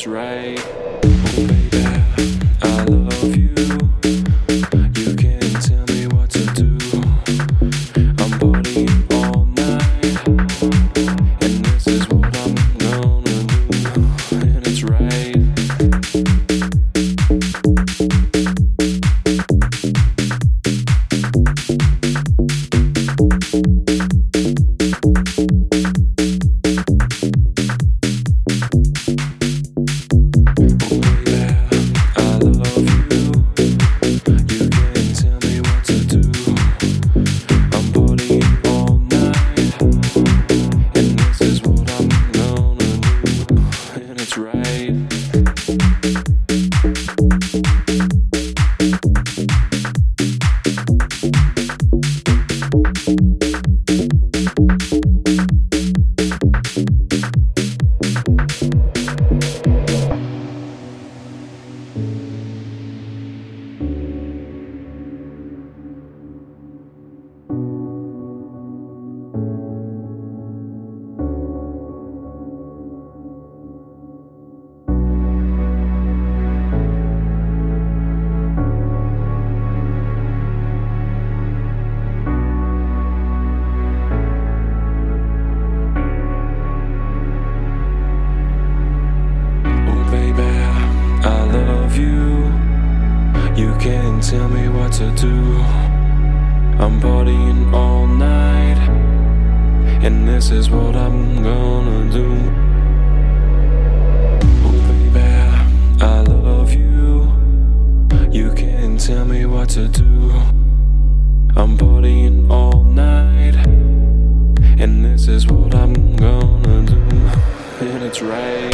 it's right. Oh, baby, I love you. You of you. You can tell me what to do. I'm partying all night, and this is what I'm gonna do. Oh, baby, I love you. You can't tell me what to do. I'm partying all night, and this is what I'm gonna do. And it's right.